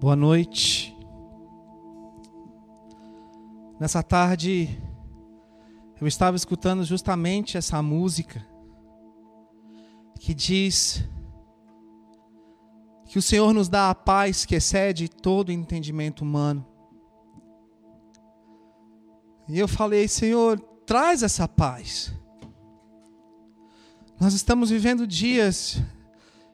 Boa noite. Nessa tarde, eu estava escutando justamente essa música que diz que o Senhor nos dá a paz que excede todo entendimento humano. E eu falei, Senhor, traz essa paz. Nós estamos vivendo dias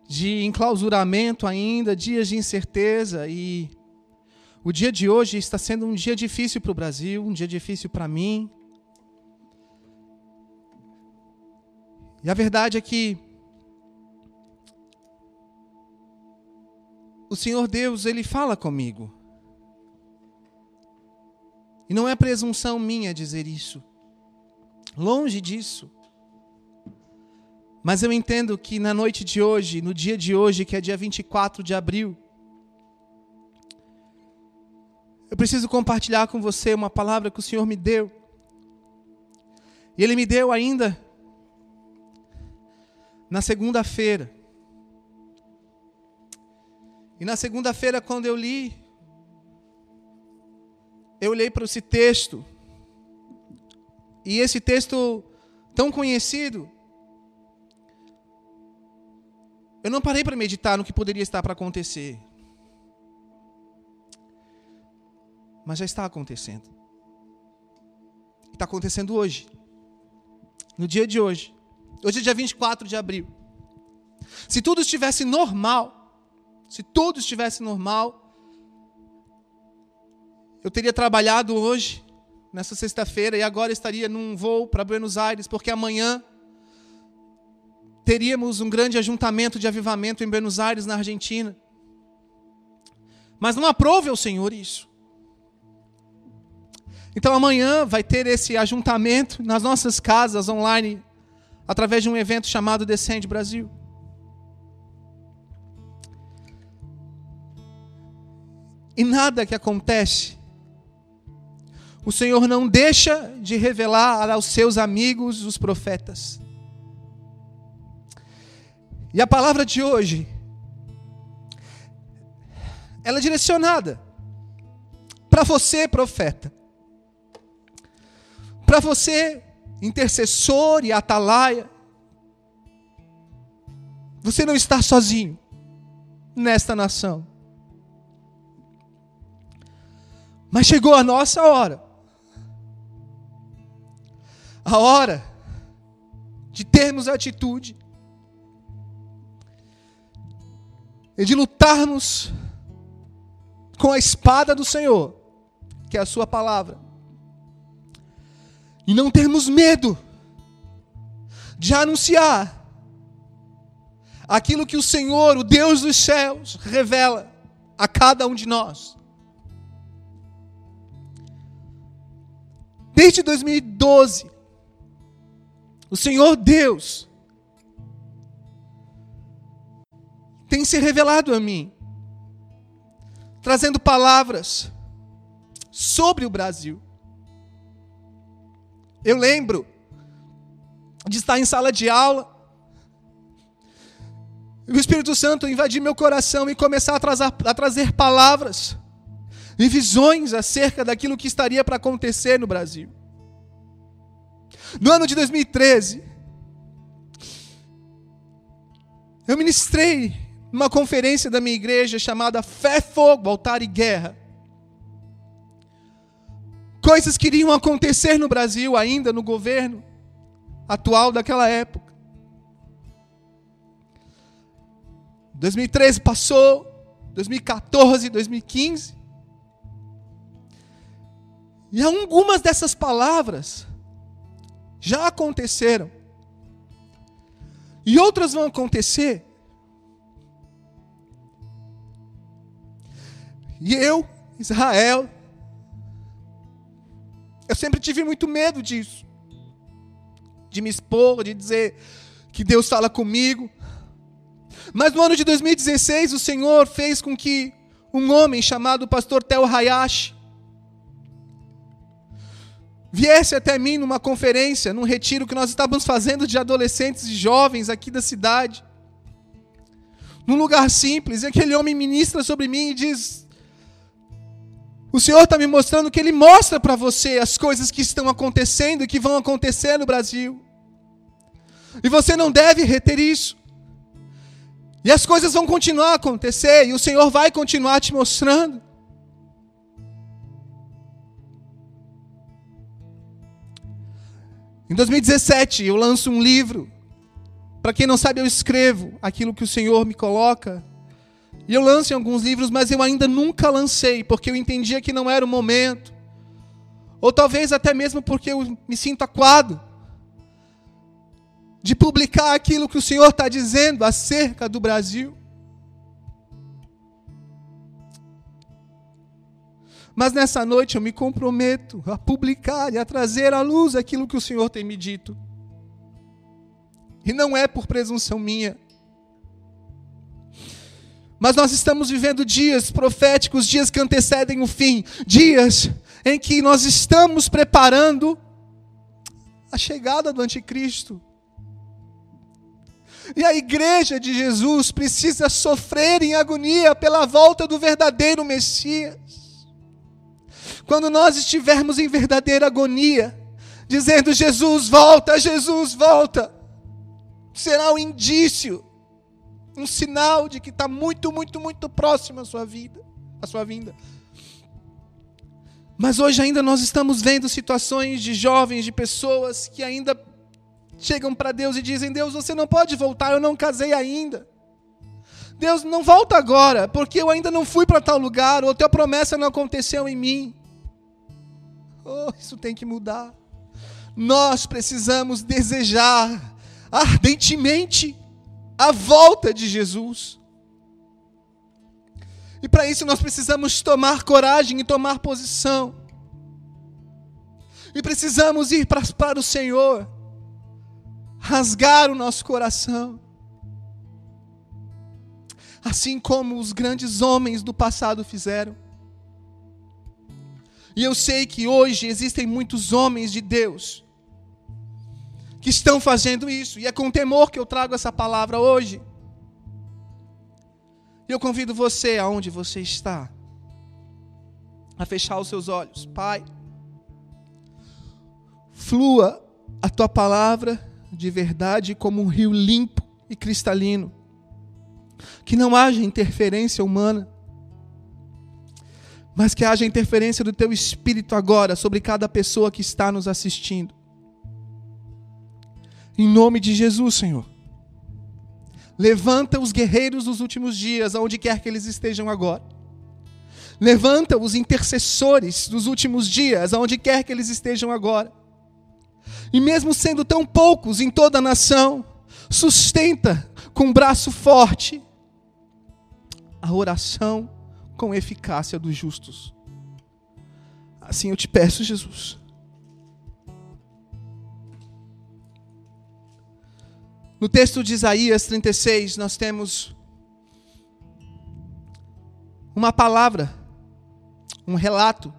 de enclausuramento ainda, dias de incerteza e o dia de hoje está sendo um dia difícil para o Brasil, um dia difícil para mim. E a verdade é que o Senhor Deus, ele fala comigo. E não é presunção minha dizer isso. Longe disso. Mas eu entendo que na noite de hoje, no dia de hoje, que é dia 24 de abril, eu preciso compartilhar com você uma palavra que o Senhor me deu. E Ele me deu ainda na segunda-feira. E na segunda-feira, quando eu li, eu olhei para esse texto. E esse texto tão conhecido, Eu não parei para meditar no que poderia estar para acontecer. Mas já está acontecendo. Está acontecendo hoje. No dia de hoje. Hoje é dia 24 de abril. Se tudo estivesse normal, se tudo estivesse normal, eu teria trabalhado hoje, nessa sexta-feira, e agora estaria num voo para Buenos Aires, porque amanhã teríamos um grande ajuntamento de avivamento em Buenos Aires, na Argentina. Mas não aprove ao Senhor isso. Então amanhã vai ter esse ajuntamento nas nossas casas online, através de um evento chamado Descende Brasil. E nada que acontece, o Senhor não deixa de revelar aos seus amigos, os profetas. E a palavra de hoje, ela é direcionada para você, profeta, para você, intercessor e atalaia. Você não está sozinho nesta nação. Mas chegou a nossa hora. A hora de termos atitude e de lutarmos com a espada do Senhor, que é a Sua palavra, e não termos medo de anunciar aquilo que o Senhor, o Deus dos céus, revela a cada um de nós. Desde 2012, o Senhor Deus tem se revelado a mim, trazendo palavras sobre o Brasil. Eu lembro de estar em sala de aula, e o Espírito Santo invadir meu coração e começar a trazer, a trazer palavras e visões acerca daquilo que estaria para acontecer no Brasil. No ano de 2013, eu ministrei numa conferência da minha igreja chamada Fé, Fogo, Altar e Guerra. Coisas que iriam acontecer no Brasil ainda no governo atual daquela época. 2013 passou, 2014, 2015. E algumas dessas palavras já aconteceram. E outras vão acontecer E eu, Israel, eu sempre tive muito medo disso. De me expor, de dizer que Deus fala comigo. Mas no ano de 2016, o Senhor fez com que um homem chamado pastor Theo Hayashi viesse até mim numa conferência, num retiro que nós estávamos fazendo de adolescentes e jovens aqui da cidade. Num lugar simples, e aquele homem ministra sobre mim e diz: O Senhor está me mostrando que Ele mostra para você as coisas que estão acontecendo e que vão acontecer no Brasil. E você não deve reter isso. E as coisas vão continuar a acontecer, e o Senhor vai continuar te mostrando. Em 2017, eu lanço um livro. Para quem não sabe, eu escrevo aquilo que o Senhor me coloca e eu lanço em alguns livros, mas eu ainda nunca lancei, porque eu entendia que não era o momento. Ou talvez até mesmo porque eu me sinto aquado de publicar aquilo que o Senhor está dizendo acerca do Brasil. Mas nessa noite eu me comprometo a publicar e a trazer à luz aquilo que o Senhor tem me dito. E não é por presunção minha. Mas nós estamos vivendo dias proféticos, dias que antecedem o fim, dias em que nós estamos preparando a chegada do Anticristo. E a igreja de Jesus precisa sofrer em agonia pela volta do verdadeiro Messias. Quando nós estivermos em verdadeira agonia, dizendo: Jesus volta, Jesus volta, será um indício um sinal de que está muito, muito, muito próximo a sua vida, a sua vinda. Mas hoje ainda nós estamos vendo situações de jovens, de pessoas que ainda chegam para Deus e dizem: Deus, você não pode voltar, eu não casei ainda. Deus, não volta agora, porque eu ainda não fui para tal lugar, ou a tua promessa não aconteceu em mim. Oh, isso tem que mudar. Nós precisamos desejar ardentemente a volta de Jesus. E para isso nós precisamos tomar coragem e tomar posição. E precisamos ir para, para o Senhor, rasgar o nosso coração. Assim como os grandes homens do passado fizeram. E eu sei que hoje existem muitos homens de Deus que estão fazendo isso. E é com temor que eu trago essa palavra hoje. E eu convido você, aonde você está, a fechar os seus olhos. Pai, flua a tua palavra de verdade como um rio limpo e cristalino. Que não haja interferência humana, mas que haja interferência do teu espírito agora sobre cada pessoa que está nos assistindo. Em nome de Jesus, Senhor. Levanta os guerreiros dos últimos dias, aonde quer que eles estejam agora. Levanta os intercessores dos últimos dias, aonde quer que eles estejam agora. E mesmo sendo tão poucos em toda a nação, sustenta com um braço forte a oração com eficácia dos justos. Assim eu te peço, Jesus. No texto de Isaías 36, nós temos uma palavra, um relato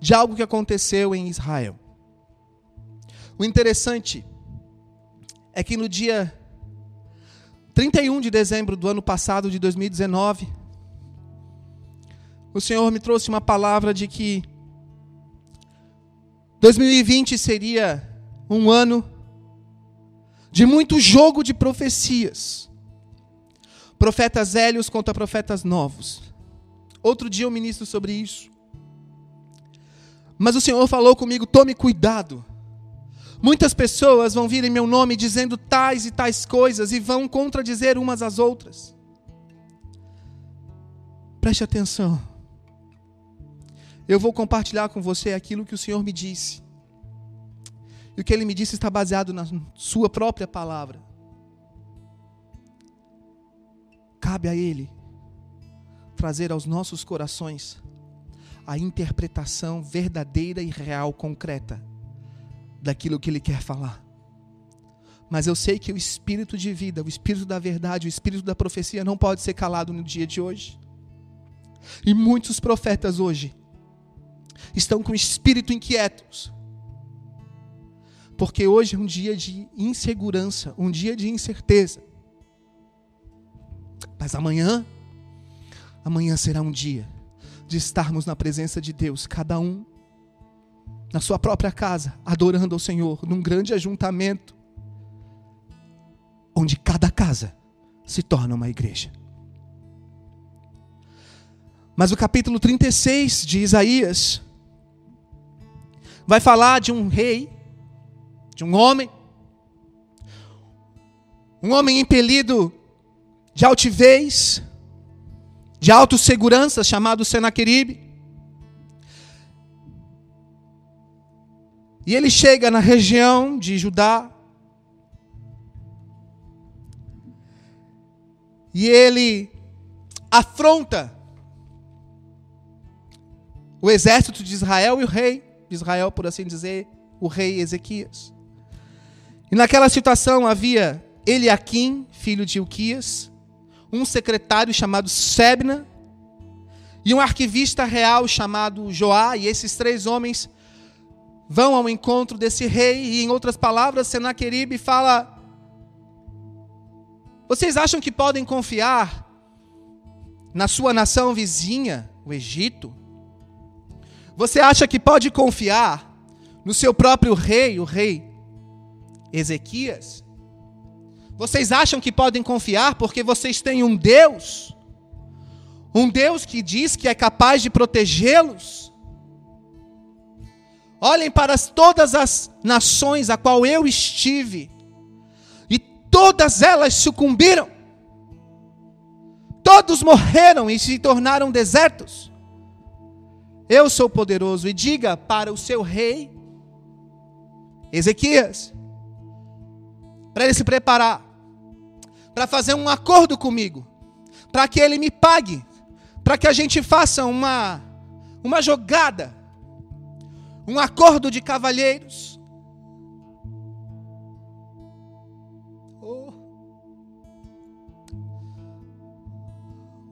de algo que aconteceu em Israel. O interessante é que no dia 31 de dezembro do ano passado, de 2019, o Senhor me trouxe uma palavra de que 2020 seria um ano de muito jogo de profecias. Profetas velhos contra profetas novos. Outro dia eu ministro sobre isso. Mas o Senhor falou comigo: tome cuidado. Muitas pessoas vão vir em meu nome dizendo tais e tais coisas e vão contradizer umas às outras. Preste atenção. Eu vou compartilhar com você aquilo que o Senhor me disse. E o que ele me disse está baseado na sua própria palavra. Cabe a ele trazer aos nossos corações a interpretação verdadeira e real, concreta, daquilo que ele quer falar. Mas eu sei que o espírito de vida, o espírito da verdade, o espírito da profecia não pode ser calado no dia de hoje. E muitos profetas hoje estão com espírito inquietos porque hoje é um dia de insegurança, um dia de incerteza. Mas amanhã, amanhã será um dia de estarmos na presença de Deus, cada um na sua própria casa, adorando ao Senhor, num grande ajuntamento, onde cada casa se torna uma igreja. Mas o capítulo 36 de Isaías vai falar de um rei, de um homem, um homem impelido de altivez, de autossegurança, chamado Senaqueribe. E ele chega na região de Judá. E ele afronta o exército de Israel e o rei de Israel, por assim dizer, o rei Ezequias. E naquela situação havia Eliaquim, filho de Ilquias, um secretário chamado Sebna e um arquivista real chamado Joá, e esses três homens vão ao encontro desse rei, e em outras palavras, Senaqueribe fala: Vocês acham que podem confiar na sua nação vizinha, o Egito? Você acha que pode confiar no seu próprio rei, o rei Ezequias? Vocês acham que podem confiar porque vocês têm um Deus? Um Deus que diz que é capaz de protegê-los? Olhem para todas as nações a qual eu estive, e todas elas sucumbiram. Todos morreram e se tornaram desertos. Eu sou poderoso. E diga para o seu rei, Ezequias, para ele se preparar, para fazer um acordo comigo, para que ele me pague, para que a gente faça uma, uma jogada, um acordo de cavalheiros. Oh.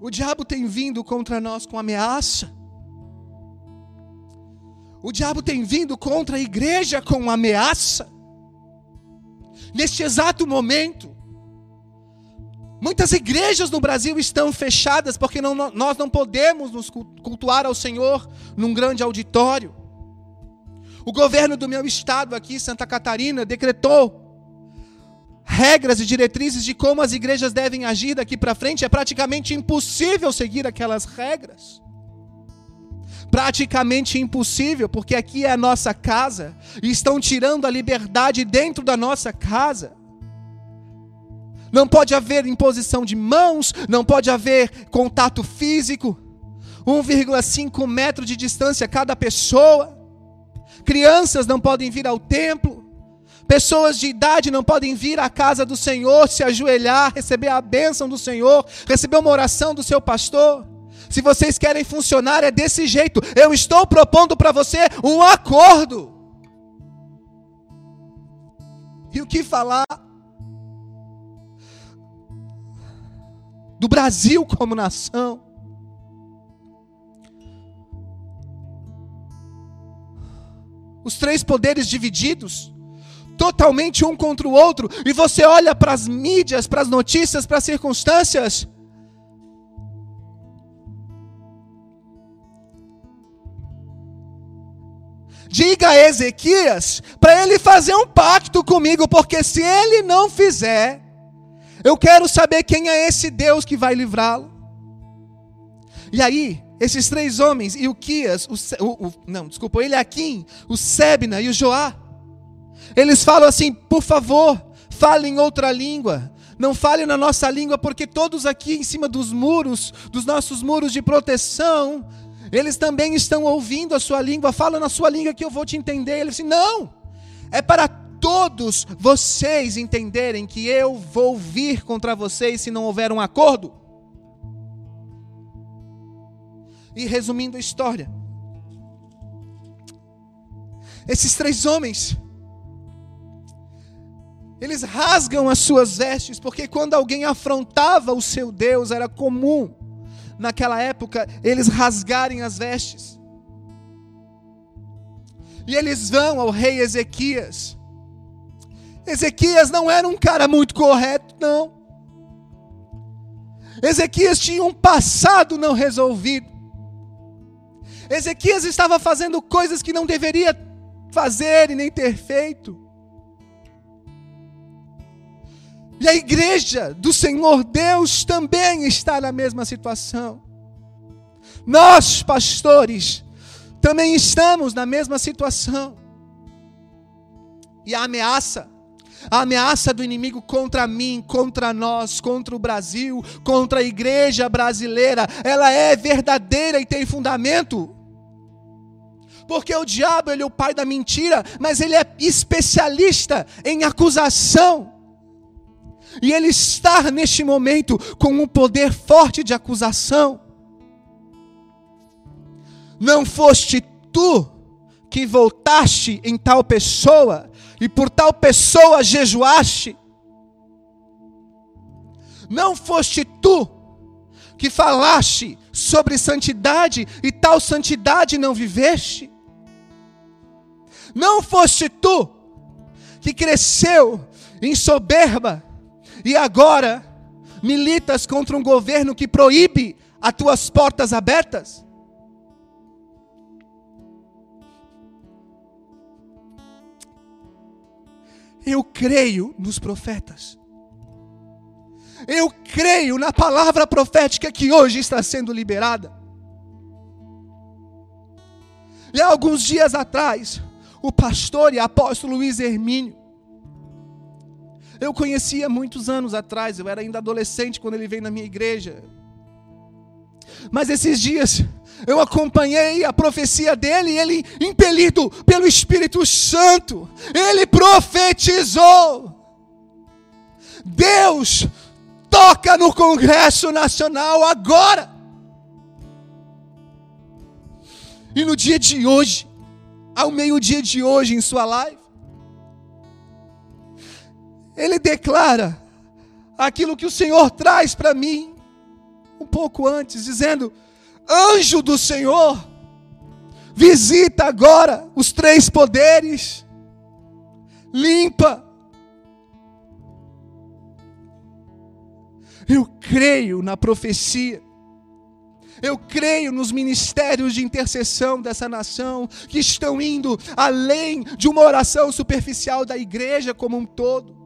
O diabo tem vindo contra nós com ameaça. O diabo tem vindo contra a igreja com ameaça. Neste exato momento, muitas igrejas no Brasil estão fechadas porque não, nós não podemos nos cultuar ao Senhor num grande auditório. O governo do meu estado aqui, Santa Catarina, decretou regras e diretrizes de como as igrejas devem agir daqui para frente. É praticamente impossível seguir aquelas regras praticamente impossível, porque aqui é a nossa casa e estão tirando a liberdade dentro da nossa casa. Não pode haver imposição de mãos, não pode haver contato físico. 1,5 metro de distância cada pessoa. Crianças não podem vir ao templo. Pessoas de idade não podem vir à casa do Senhor, se ajoelhar, receber a bênção do Senhor, receber uma oração do seu pastor. Se vocês querem funcionar, é desse jeito. Eu estou propondo para você um acordo. E o que falar do Brasil como nação? Os três poderes divididos, totalmente um contra o outro, e você olha para as mídias, para as notícias, para as circunstâncias, diga a Ezequias para ele fazer um pacto comigo, porque se ele não fizer, eu quero saber quem é esse Deus que vai livrá-lo. E aí, esses três homens, Ilquias, o, o, o, não, desculpa, ele Eliakim, o Sebna e o Joá, eles falam assim: por favor, fale em outra língua. Não fale na nossa língua, porque todos aqui em cima dos muros, dos nossos muros de proteção, eles também estão ouvindo a sua língua, fala na sua língua que eu vou te entender. Ele disse: Não, é para todos vocês entenderem que eu vou vir contra vocês se não houver um acordo. E resumindo a história, esses três homens, eles rasgam as suas vestes, porque quando alguém afrontava o seu Deus, era comum naquela época, eles rasgarem as vestes. E eles vão ao rei Ezequias. Ezequias não era um cara muito correto, não. Ezequias tinha um passado não resolvido. Ezequias estava fazendo coisas que não deveria fazer e nem ter feito. E a igreja do Senhor Deus também está na mesma situação. Nós, pastores, também estamos na mesma situação. E a ameaça, a ameaça do inimigo contra mim, contra nós, contra o Brasil, contra a igreja brasileira, ela é verdadeira e tem fundamento. Porque o diabo, ele é o pai da mentira, mas ele é especialista em acusação. E ele está neste momento com um poder forte de acusação. Não foste tu que voltaste em tal pessoa e por tal pessoa jejuaste? Não foste tu que falaste sobre santidade e tal santidade não viveste? Não foste tu que cresceu em soberba e agora militas contra um governo que proíbe as tuas portas abertas? Eu creio nos profetas. Eu creio na palavra profética que hoje está sendo liberada. E há alguns dias atrás, o pastor e apóstolo Luiz Hermínio, eu conhecia muitos anos atrás, eu era ainda adolescente quando ele veio na minha igreja. Mas esses dias eu acompanhei a profecia dele e ele, impelido pelo Espírito Santo, ele profetizou. Deus toca no Congresso Nacional agora. E no dia de hoje, ao meio-dia de hoje, em sua live, ele declara aquilo que o Senhor traz para mim um pouco antes, dizendo: Anjo do Senhor, visita agora os três poderes, limpa. Eu creio na profecia. Eu creio nos ministérios de intercessão dessa nação que estão indo além de uma oração superficial da igreja como um todo.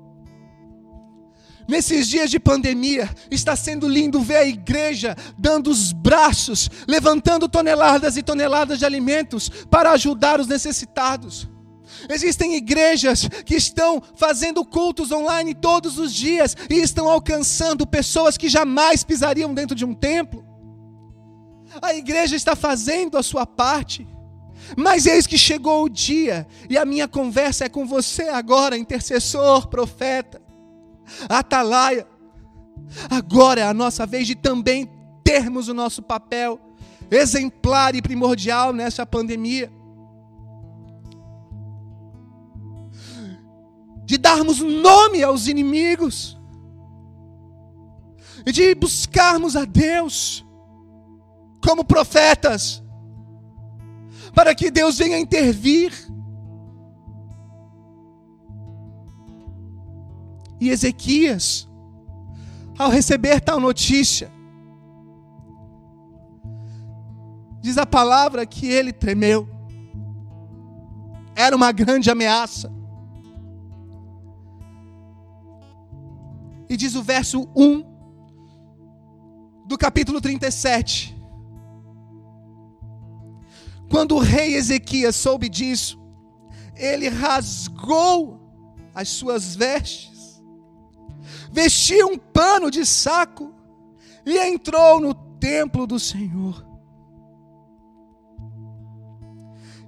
Nesses dias de pandemia, está sendo lindo ver a igreja dando os braços, levantando toneladas e toneladas de alimentos para ajudar os necessitados. Existem igrejas que estão fazendo cultos online todos os dias e estão alcançando pessoas que jamais pisariam dentro de um templo. A igreja está fazendo a sua parte. Mas eis que chegou o dia, e a minha conversa é com você agora, intercessor, profeta atalaia. Agora é a nossa vez de também termos o nosso papel exemplar e primordial nessa pandemia. De darmos nome aos inimigos. E de buscarmos a Deus como profetas, para que Deus venha intervir E Ezequias, ao receber tal notícia, diz a palavra que ele tremeu. Era uma grande ameaça. E diz o verso 1 do capítulo 37. Quando o rei Ezequias soube disso, ele rasgou as suas vestes vestiu um pano de saco e entrou no templo do Senhor.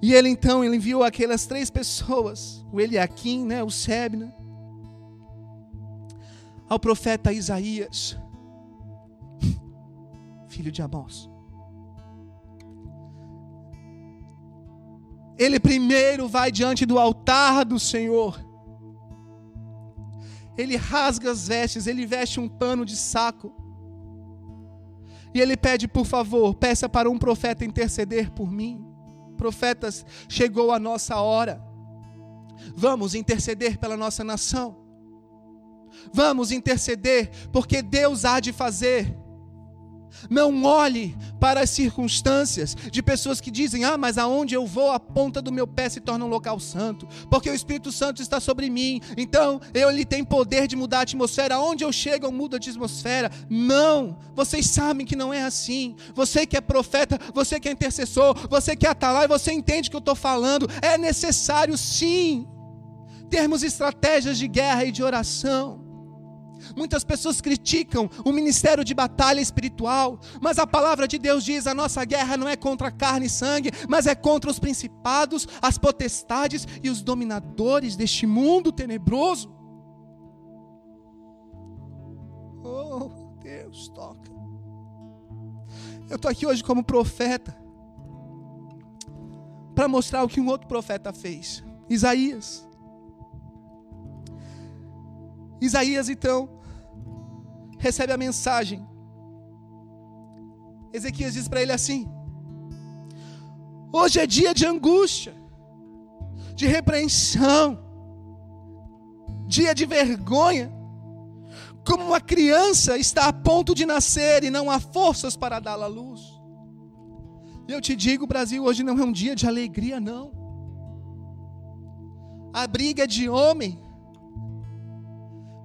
E ele então ele enviou aquelas três pessoas, o Eliakim, né, o Sebna, ao profeta Isaías, filho de Amós. Ele primeiro vai diante do altar do Senhor ele rasga as vestes, ele veste um pano de saco. E ele pede, por favor, peça para um profeta interceder por mim. Profetas, chegou a nossa hora. Vamos interceder pela nossa nação. Vamos interceder, porque Deus há de fazer Não olhe para as circunstâncias de pessoas que dizem: Ah, mas aonde eu vou, a ponta do meu pé se torna um local santo, porque o Espírito Santo está sobre mim. Então, ele tem poder de mudar a atmosfera. Aonde eu chego, eu mudo a atmosfera. Não, vocês sabem que não é assim. Você que é profeta, você que é intercessor, você que é atalai, você entende o que eu estou falando. É necessário, sim, termos estratégias de guerra e de oração. Muitas pessoas criticam o ministério de batalha espiritual, mas a palavra de Deus diz: a nossa guerra não é contra carne e sangue, mas é contra os principados, as potestades e os dominadores deste mundo tenebroso. Oh, Deus, toca. Eu estou aqui hoje como profeta para mostrar o que um outro profeta fez, Isaías. Isaías então recebe a mensagem. Ezequias diz para ele assim: Hoje é dia de angústia, de repreensão, dia de vergonha. Como uma criança está a ponto de nascer e não há forças para dá-la à luz. Eu te digo, Brasil, hoje não é um dia de alegria, não. A briga é de homem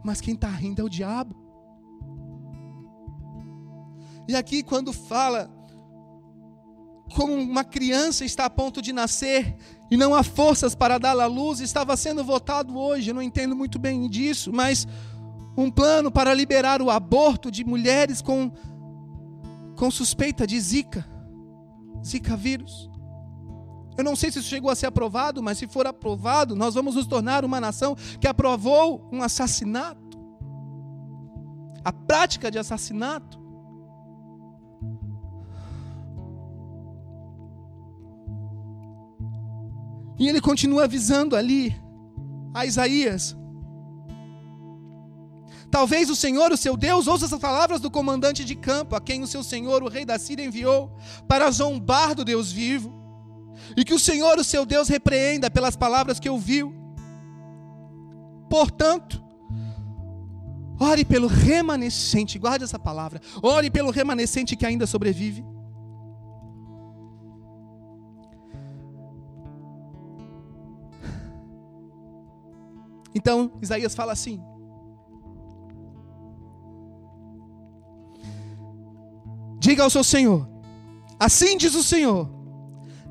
mas quem está rindo é o diabo. E aqui, quando fala como uma criança está a ponto de nascer e não há forças para dar à luz, estava sendo votado hoje, eu não entendo muito bem disso, mas um plano para liberar o aborto de mulheres com, com suspeita de Zika, Zika vírus. Eu não sei se isso chegou a ser aprovado, mas se for aprovado, nós vamos nos tornar uma nação que aprovou um assassinato. A prática de assassinato. E ele continua avisando ali a Isaías. Talvez o Senhor, o seu Deus, ouça essas palavras do comandante de campo, a quem o seu Senhor, o rei da Síria, enviou para zombar do Deus vivo e que o Senhor, o seu Deus, repreenda pelas palavras que ouviu. Portanto, ore pelo remanescente, guarde essa palavra. Ore pelo remanescente que ainda sobrevive. Então, Isaías fala assim: Diga ao seu Senhor, assim diz o Senhor,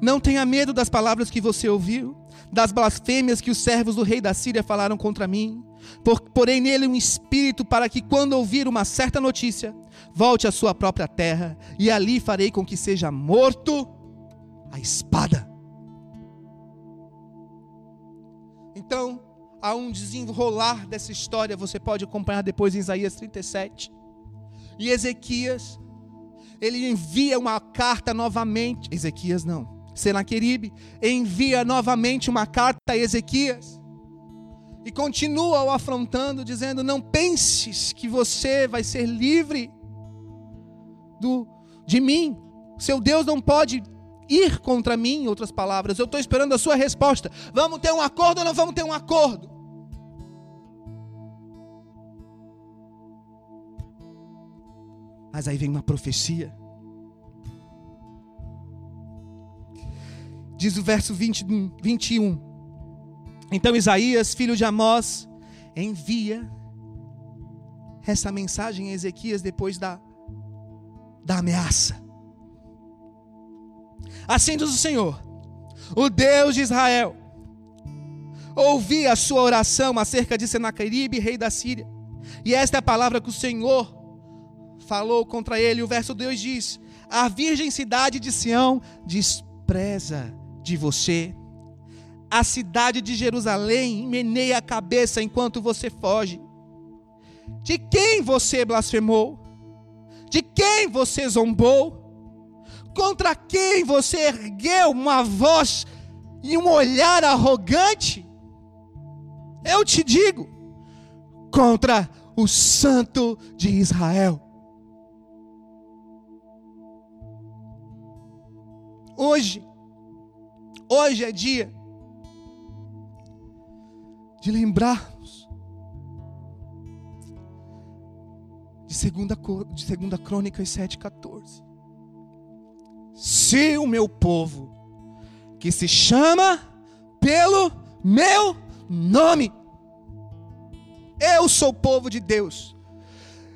não tenha medo das palavras que você ouviu, das blasfêmias que os servos do rei da Síria falaram contra mim. Por, porém nele um espírito para que, quando ouvir uma certa notícia, volte à sua própria terra, e ali farei com que seja morto a espada. Então, há um desenrolar dessa história, você pode acompanhar depois em Isaías 37. E Ezequias, ele envia uma carta novamente. Ezequias não. Senaqueribe envia novamente uma carta a Ezequias e continua o afrontando, dizendo: Não penses que você vai ser livre do, de mim. Seu Deus não pode ir contra mim, em outras palavras. Eu estou esperando a sua resposta. Vamos ter um acordo ou não vamos ter um acordo? Mas aí vem uma profecia. Diz o verso 20, 21. Então Isaías, filho de Amós, envia essa mensagem a Ezequias depois da, da ameaça. Assim diz o Senhor, o Deus de Israel, ouvi a sua oração acerca de Senaqueribe, rei da Síria, e esta é a palavra que o Senhor falou contra ele. O verso 2 diz: A virgem cidade de Sião despreza de você. A cidade de Jerusalém meneia a cabeça enquanto você foge. De quem você blasfemou? De quem você zombou? Contra quem você ergueu uma voz e um olhar arrogante? Eu te digo, contra o Santo de Israel. Hoje, Hoje é dia de lembrarmos, de segunda, de segunda Crônicas 7,14. Se o meu povo, que se chama pelo meu nome, eu sou povo de Deus,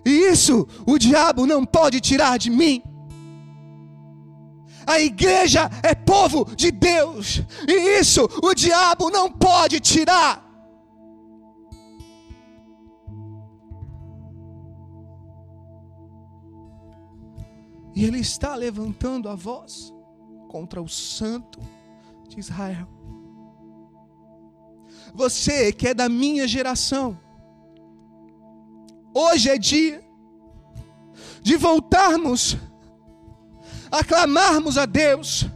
e isso o diabo não pode tirar de mim. A igreja é povo de Deus, e isso o diabo não pode tirar. E ele está levantando a voz contra o santo de Israel. Você que é da minha geração, hoje é dia de voltarmos a clamarmos a Deus,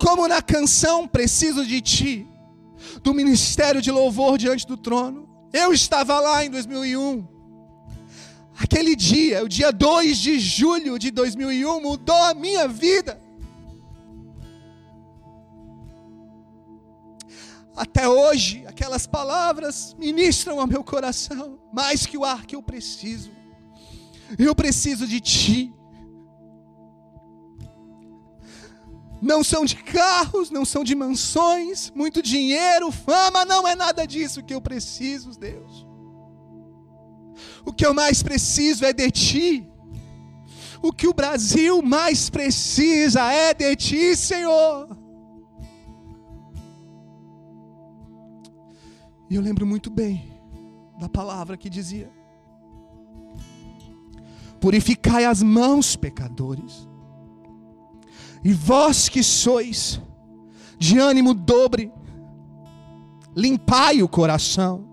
como na canção Preciso de Ti, do Ministério de Louvor diante do trono. Eu estava lá em 2001. Aquele dia, o dia 2 de julho de 2001, mudou a minha vida. Até hoje, aquelas palavras ministram ao meu coração, mais que o ar que eu preciso. Eu preciso de Ti. Não são de carros, não são de mansões, muito dinheiro, fama, não é nada disso que eu preciso, Deus. O que eu mais preciso é de Ti. O que o Brasil mais precisa é de Ti, Senhor. E eu lembro muito bem da palavra que dizia: Purificai as mãos, pecadores e vós que sois de ânimo dobre, limpai o coração.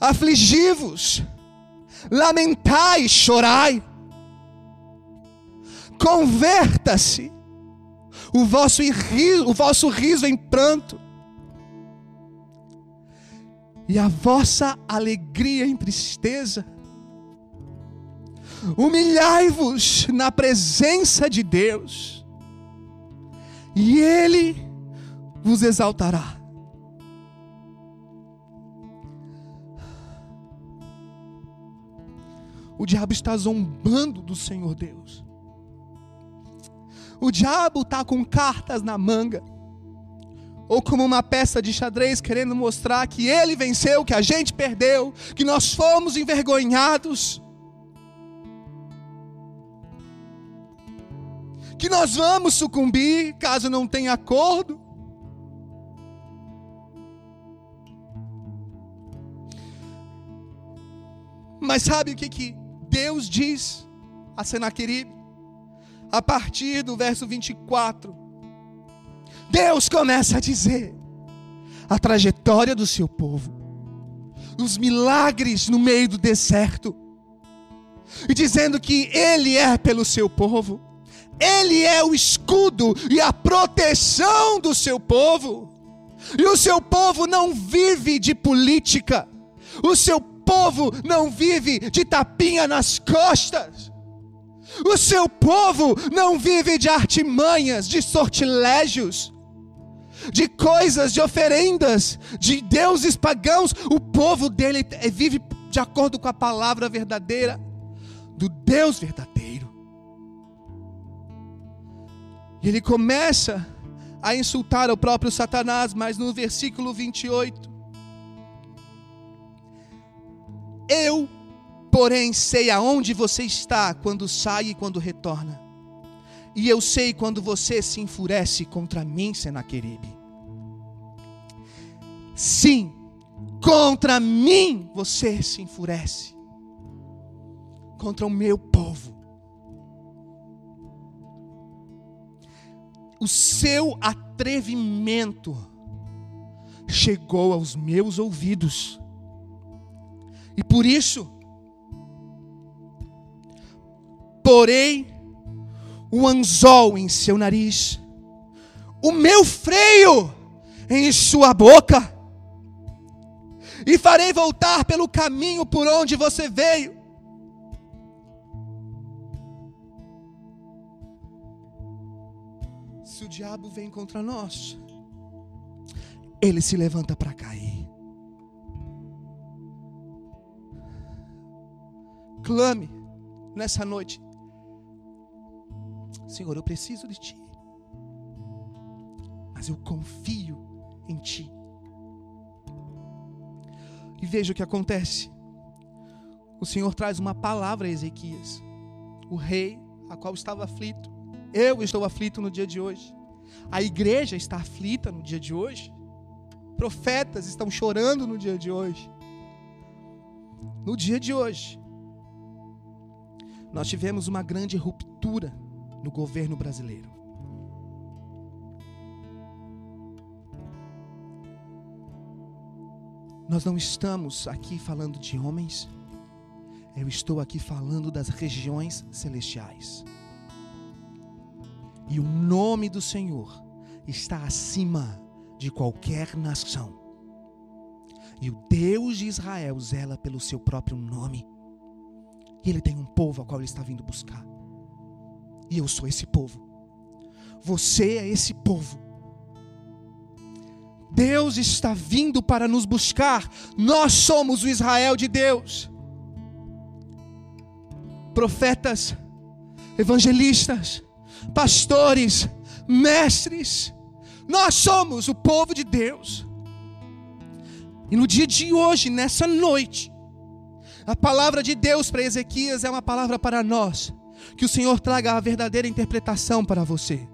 Afligi-vos, lamentai, chorai. Converta-se o vosso, riso, o vosso riso em pranto e a vossa alegria em tristeza humilhai-vos na presença de Deus, e Ele vos exaltará. O diabo está zombando do Senhor Deus. O diabo está com cartas na manga, ou como uma peça de xadrez querendo mostrar que ele venceu, que a gente perdeu, que nós fomos envergonhados. Que nós vamos sucumbir caso não tenha acordo. Mas sabe o que, que Deus diz a Senaqueribe? A partir do verso 24, Deus começa a dizer a trajetória do seu povo, os milagres no meio do deserto, e dizendo que Ele é pelo seu povo. Ele é o escudo e a proteção do seu povo. E o seu povo não vive de política. O seu povo não vive de tapinha nas costas. O seu povo não vive de artimanhas, de sortilégios, de coisas, de oferendas, de deuses pagãos. O povo dele vive de acordo com a palavra verdadeira do Deus verdadeiro. E ele começa a insultar o próprio Satanás, mas no versículo 28, eu, porém, sei aonde você está quando sai e quando retorna. E eu sei quando você se enfurece contra mim, Senaqueribe. Sim, contra mim você se enfurece. Contra o meu povo. O seu atrevimento chegou aos meus ouvidos. E por isso, porei o anzol em seu nariz, o meu freio em sua boca, e farei voltar pelo caminho por onde você veio diabo vem contra nós, ele se levanta para cair. clame nessa noite: Senhor, eu preciso de Ti, mas eu confio em Ti. E veja o que acontece. O Senhor traz uma palavra a Ezequias, o rei, a qual estava aflito. Eu estou aflito no dia de hoje. A igreja está aflita no dia de hoje. Profetas estão chorando no dia de hoje. No dia de hoje, nós tivemos uma grande ruptura no governo brasileiro. Nós não estamos aqui falando de homens, eu estou aqui falando das regiões celestiais. E o nome do Senhor está acima de qualquer nação. E o Deus de Israel zela pelo seu próprio nome. E ele tem um povo ao qual ele está vindo buscar. E eu sou esse povo. Você é esse povo. Deus está vindo para nos buscar. Nós somos o Israel de Deus. Profetas, evangelistas, pastores, mestres, nós somos o povo de Deus. E no dia de hoje, nessa noite, a palavra de Deus para Ezequias é uma palavra para nós. Que o Senhor traga a verdadeira interpretação para você.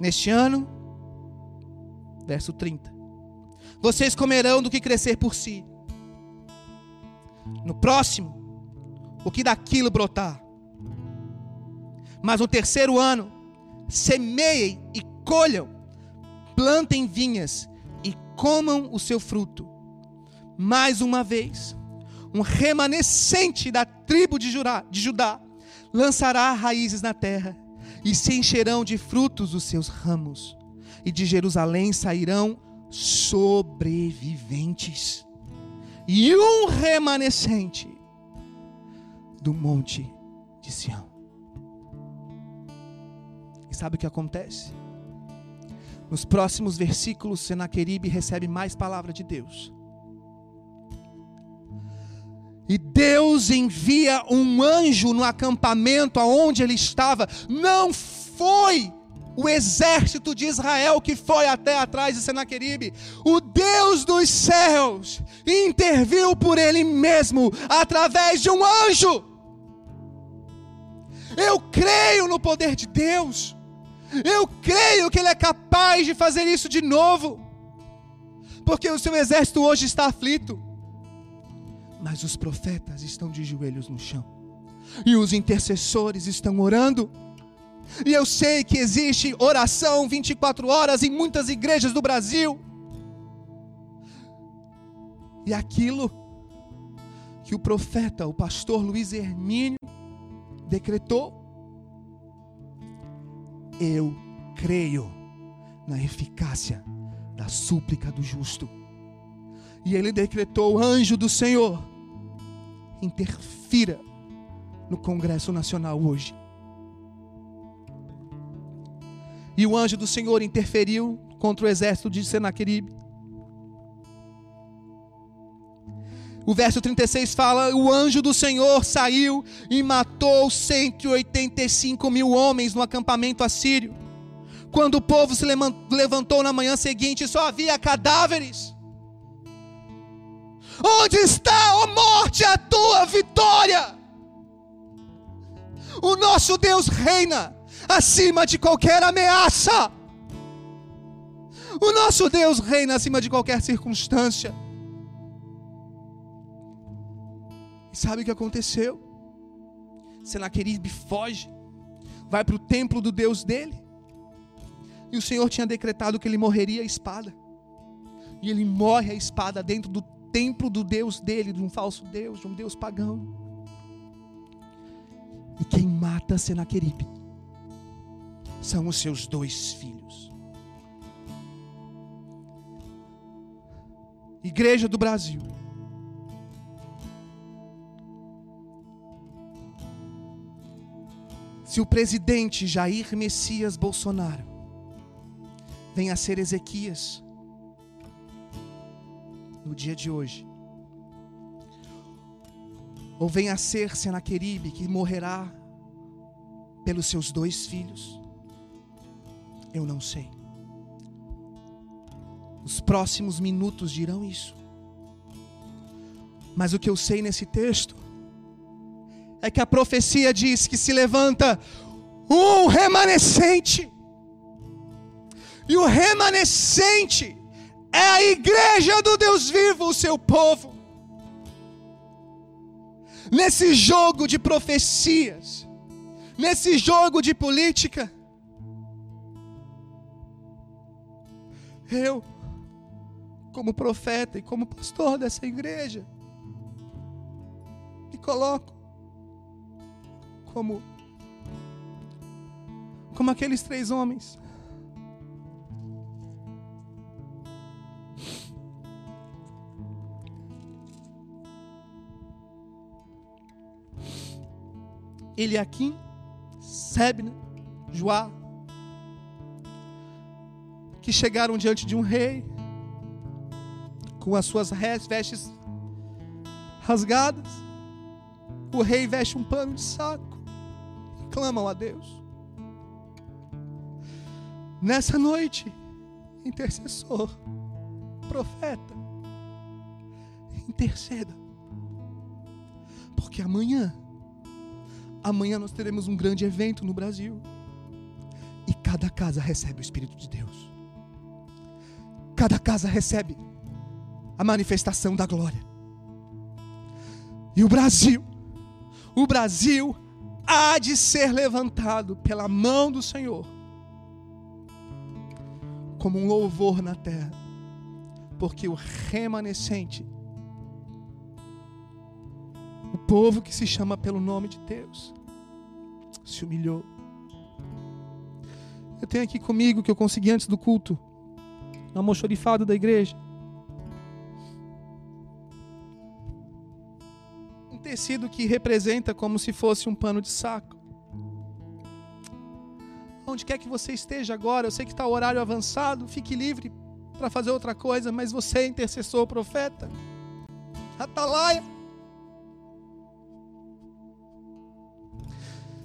Neste ano, verso 30. Vocês comerão do que crescer por si. No próximo, o que daquilo brotar. Mas no terceiro ano, semeiem e colham, plantem vinhas e comam o seu fruto. Mais uma vez, um remanescente da tribo de Judá, de Judá lançará raízes na terra e se encherão de frutos os seus ramos, e de Jerusalém sairão sobreviventes, e um remanescente do monte de Sião. E sabe o que acontece? Nos próximos versículos, Senaqueribe recebe mais palavra de Deus. E Deus envia um anjo no acampamento aonde ele estava. Não foi o exército de Israel que foi até atrás de Senaqueribe. O Deus dos céus interviu por ele mesmo através de um anjo. Eu creio no poder de Deus. Eu creio que Ele é capaz de fazer isso de novo. Porque o seu exército hoje está aflito. Mas os profetas estão de joelhos no chão. E os intercessores estão orando. E eu sei que existe oração 24 horas em muitas igrejas do Brasil. E aquilo que o profeta, o pastor Luiz Hermínio, decretou eu creio na eficácia da súplica do justo. E ele decretou: anjo do Senhor, interfira no Congresso Nacional hoje. E o anjo do Senhor interferiu contra o exército de Senaqueribe. O verso 36 fala: O anjo do Senhor saiu e matou 185 mil homens no acampamento assírio. Quando o povo se levantou na manhã seguinte, só havia cadáveres. Onde está, ó morte, a tua vitória? O nosso Deus reina acima de qualquer ameaça. O nosso Deus reina acima de qualquer circunstância. Sabe o que aconteceu? Senaqueribe foge, vai para o templo do Deus dele. E o Senhor tinha decretado que ele morreria a espada. E ele morre a espada dentro do templo do Deus dele, de um falso Deus, de um Deus pagão. E quem mata Senaqueribe são os seus dois filhos. Igreja do Brasil. Se o presidente Jair Messias Bolsonaro vem a ser Ezequias no dia de hoje, Ou venha ser Senaqueribe que morrerá pelos seus dois filhos? Eu não sei. Os próximos minutos dirão isso. Mas o que eu sei nesse texto é que a profecia diz que se levanta um remanescente. E o remanescente é a igreja do Deus vivo, o seu povo. Nesse jogo de profecias, nesse jogo de política, eu, como profeta e como pastor dessa igreja, me coloco como como aqueles três homens. Eliakim, Sebna, Joá, que chegaram diante de um rei, com as suas vestes rasgadas. O rei veste um pano de saco clamam a Deus. Nessa noite, intercessor, profeta, interceda, porque amanhã Amanhã nós teremos um grande evento no Brasil. E cada casa recebe o Espírito de Deus. Cada casa recebe a manifestação da glória. E o Brasil, o Brasil há de ser levantado pela mão do Senhor como um louvor na terra, porque o remanescente o povo que se chama pelo nome de Deus se humilhou. Eu tenho aqui comigo que eu consegui antes do culto, no almoxorifado da igreja. Tecido que representa como se fosse um pano de saco. Onde quer que você esteja agora, eu sei que está o horário avançado, fique livre para fazer outra coisa, mas você é intercessor, profeta, atalaia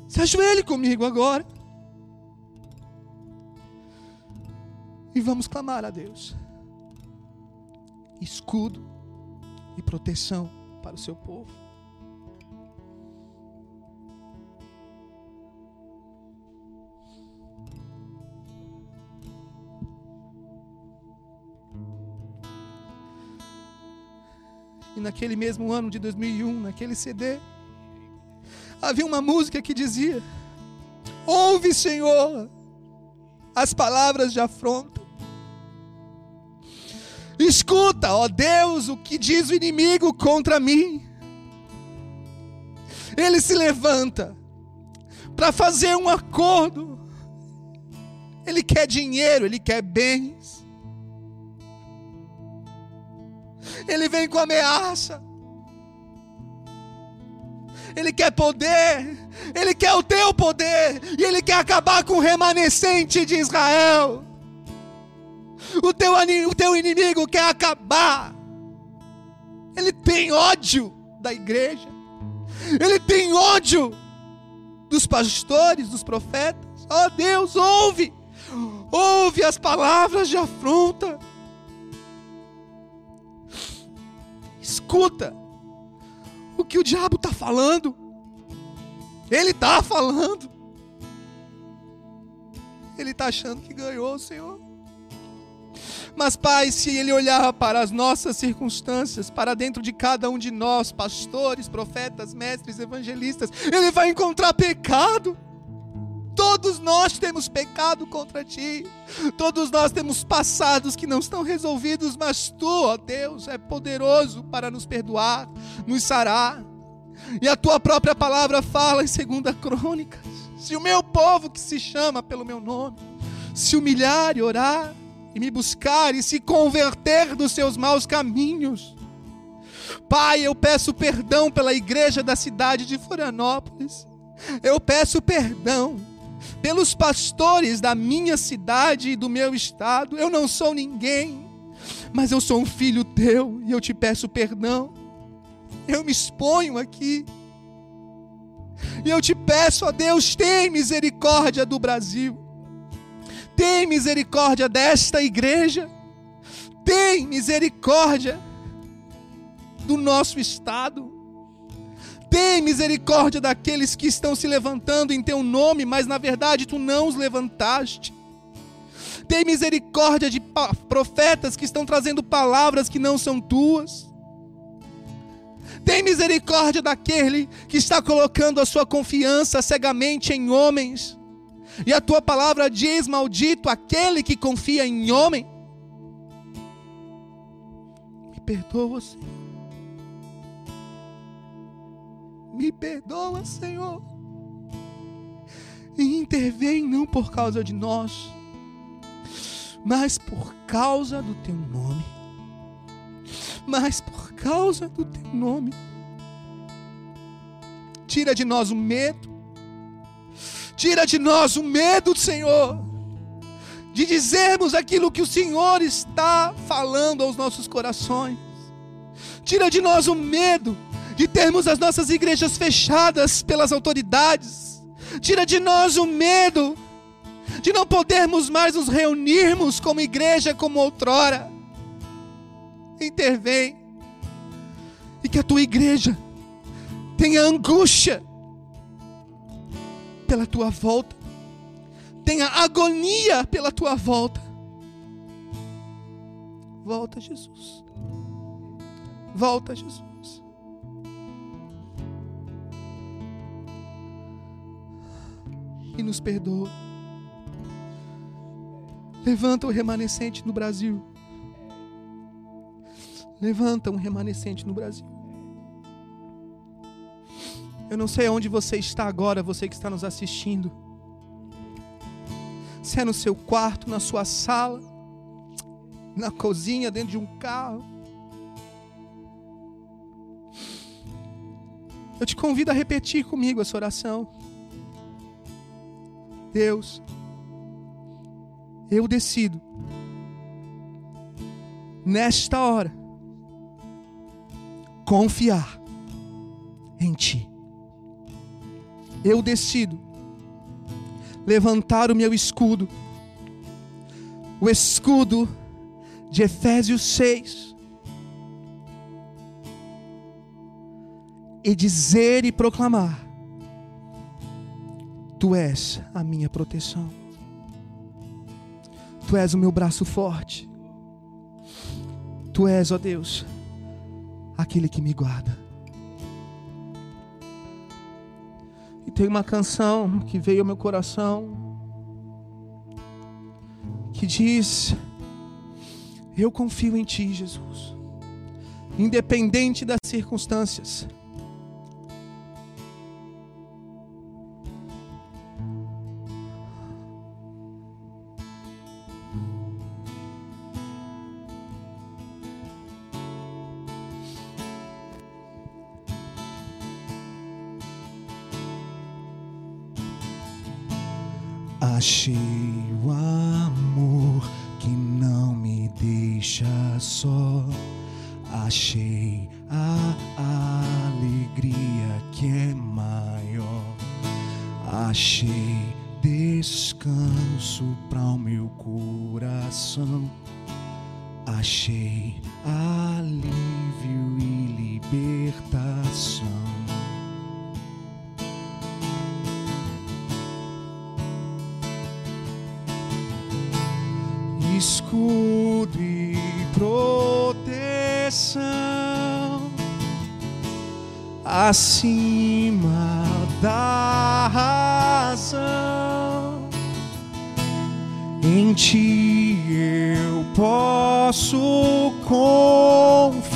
Se ajoelhe comigo agora. E vamos clamar a Deus. Escudo e proteção para o seu povo. E naquele mesmo ano de 2001, naquele CD, havia uma música que dizia: Ouve, Senhor, as palavras de afronta. Escuta, ó Deus, o que diz o inimigo contra mim. Ele se levanta para fazer um acordo. Ele quer dinheiro, ele quer bens. Ele vem com ameaça. Ele quer poder, Ele quer o teu poder, e Ele quer acabar com o remanescente de Israel. O teu, o teu inimigo quer acabar, ele tem ódio da igreja, ele tem ódio dos pastores, dos profetas. Ó oh, Deus, ouve, ouve as palavras de afronta, escuta o que o diabo está falando. Ele está falando. Ele está achando que ganhou, Senhor. Mas, Pai, se Ele olhar para as nossas circunstâncias, para dentro de cada um de nós, pastores, profetas, mestres, evangelistas, Ele vai encontrar pecado. Todos nós temos pecado contra ti. Todos nós temos passados que não estão resolvidos, mas tu, ó Deus, é poderoso para nos perdoar, nos sarar. E a tua própria palavra fala em 2 Crônicas: se o meu povo que se chama pelo meu nome se humilhar e orar e me buscar e se converter dos seus maus caminhos, Pai, eu peço perdão pela igreja da cidade de Florianópolis. Eu peço perdão pelos pastores da minha cidade e do meu estado. Eu não sou ninguém, mas eu sou um filho teu e eu te peço perdão. eu me exponho aqui. E eu te peço, ó Deus, tem misericórdia do Brasil. Tem misericórdia desta igreja. Tem misericórdia do nosso estado. Tem misericórdia daqueles que estão se levantando em teu nome, mas na verdade tu não os levantaste. Tem misericórdia de profetas que estão trazendo palavras que não são tuas. Tem misericórdia daquele que está colocando a sua confiança cegamente em homens. E a tua palavra diz: Maldito aquele que confia em homem. Me perdoa, Senhor. Me perdoa, Senhor. E intervém não por causa de nós, mas por causa do teu nome. Mas por causa do teu nome. Tira de nós o medo. Tira de nós o medo, Senhor, de dizermos aquilo que o Senhor está falando aos nossos corações. Tira de nós o medo de termos as nossas igrejas fechadas pelas autoridades. Tira de nós o medo de não podermos mais nos reunirmos como igreja como outrora. Intervém e que a tua igreja tenha angústia pela tua volta, tenha agonia pela tua volta. Volta, Jesus. Volta, Jesus. E nos perdoa. Levanta o remanescente no Brasil. Levanta um remanescente no Brasil. Eu não sei onde você está agora, você que está nos assistindo. Se é no seu quarto, na sua sala, na cozinha, dentro de um carro. Eu te convido a repetir comigo essa oração. Deus, eu decido, nesta hora, confiar em Ti. Eu decido levantar o meu escudo, o escudo de Efésios 6, e dizer e proclamar Tu és a minha proteção. Tu és o meu braço forte. Tu és, ó Deus, aquele que me guarda. E tem uma canção que veio ao meu coração que diz: Eu confio em Ti, Jesus, independente das circunstâncias. Razão. Em ti eu posso confiar.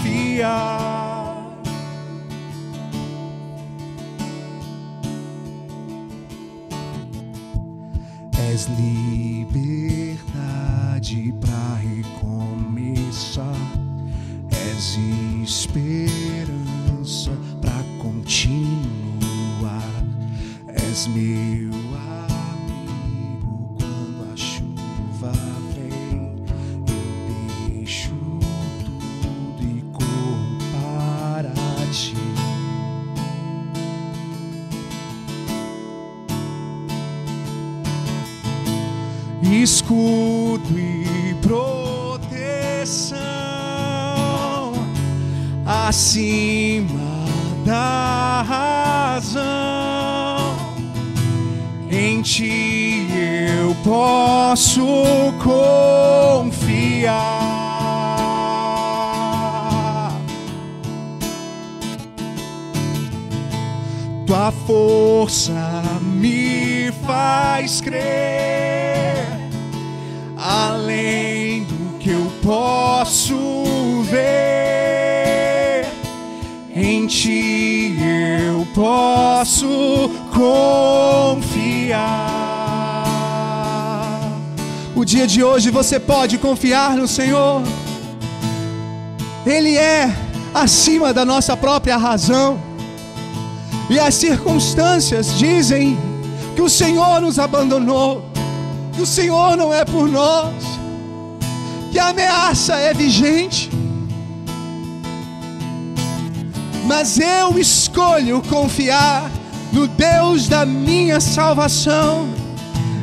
És liberdade para recomeçar. És esperança para continuar. És meu posso confiar. O dia de hoje você pode confiar no Senhor. Ele é acima da nossa própria razão. E as circunstâncias dizem que o Senhor nos abandonou, que o Senhor não é por nós, que a ameaça é vigente. Mas eu escolho confiar no Deus da minha salvação.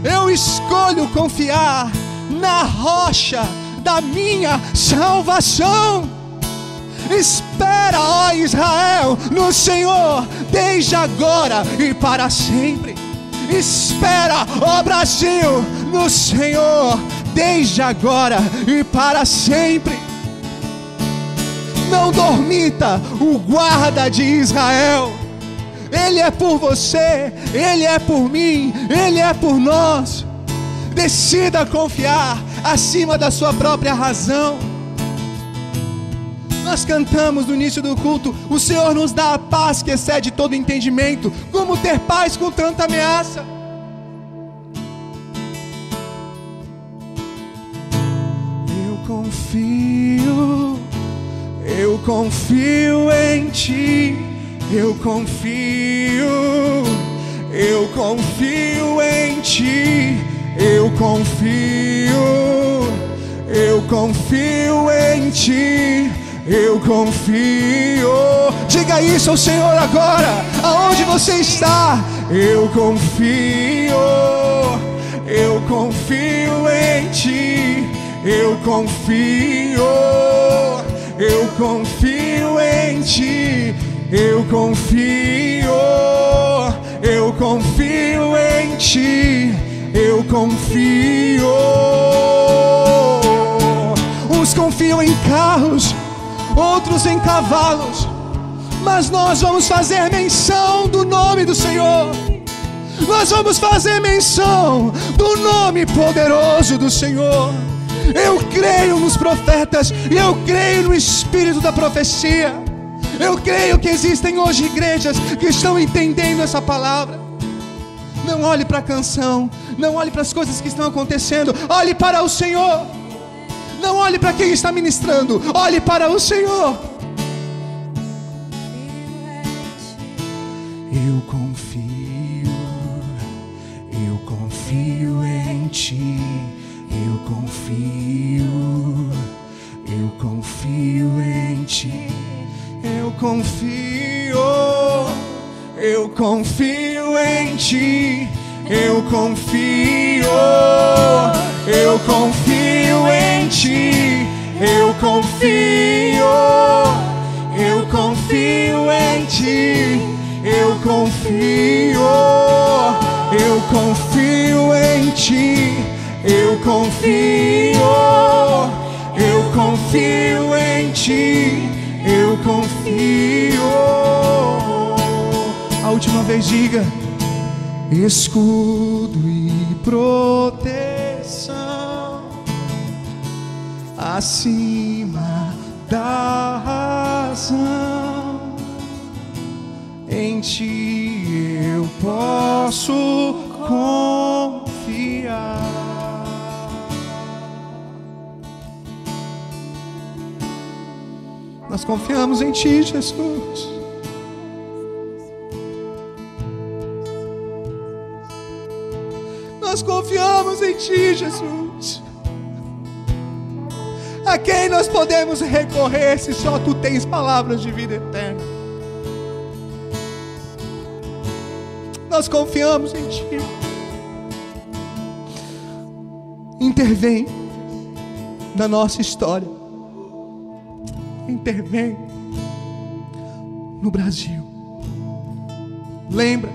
Eu escolho confiar na rocha da minha salvação. Espera, ó Israel, no Senhor, desde agora e para sempre. Espera, ó Brasil, no Senhor, desde agora e para sempre. Não dormita o guarda de Israel. Ele é por você, ele é por mim, ele é por nós. Decida confiar acima da sua própria razão. Nós cantamos no início do culto: O Senhor nos dá a paz que excede todo entendimento. Como ter paz com tanta ameaça? Eu confio, confio em Ti. Eu confio, eu confio em Ti. Eu confio, eu confio em Ti. Eu confio. Diga isso ao Senhor agora, aonde você está. Eu confio, eu confio em Ti. Eu confio, eu confio em Ti. Eu confio, eu confio em Ti. Eu confio. Uns confiam em carros outros em cavalos, mas nós vamos fazer menção do nome do Senhor. Nós vamos fazer menção do nome poderoso do Senhor. Eu creio nos profetas e eu creio no espírito da profecia. Eu creio que existem hoje igrejas que estão entendendo essa palavra. Não olhe para a canção, não olhe para as coisas que estão acontecendo, olhe para o Senhor. Não olhe para quem está ministrando, olhe para o Senhor. Eu confio, eu confio em Ti. Confio, eu confio em Ti. Eu confio, eu confio em Ti. Eu confio, eu confio em Ti. Eu confio, eu confio em Ti. Eu confio, confio, eu confio em Ti. Eu confio. A última vez diga escudo e proteção acima da razão. Em ti eu posso confiar. Nós confiamos em ti, Jesus. Nós confiamos em Ti, Jesus. A quem nós podemos recorrer se só Tu tens palavras de vida eterna? Nós confiamos em Ti. intervém na nossa história. Intervém no Brasil. Lembra.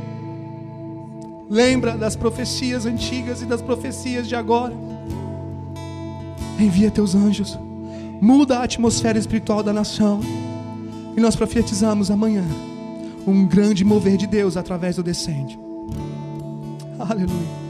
Lembra das profecias antigas e das profecias de agora. Envia teus anjos. Muda a atmosfera espiritual da nação. E nós profetizamos amanhã um grande mover de Deus através do descende. Aleluia.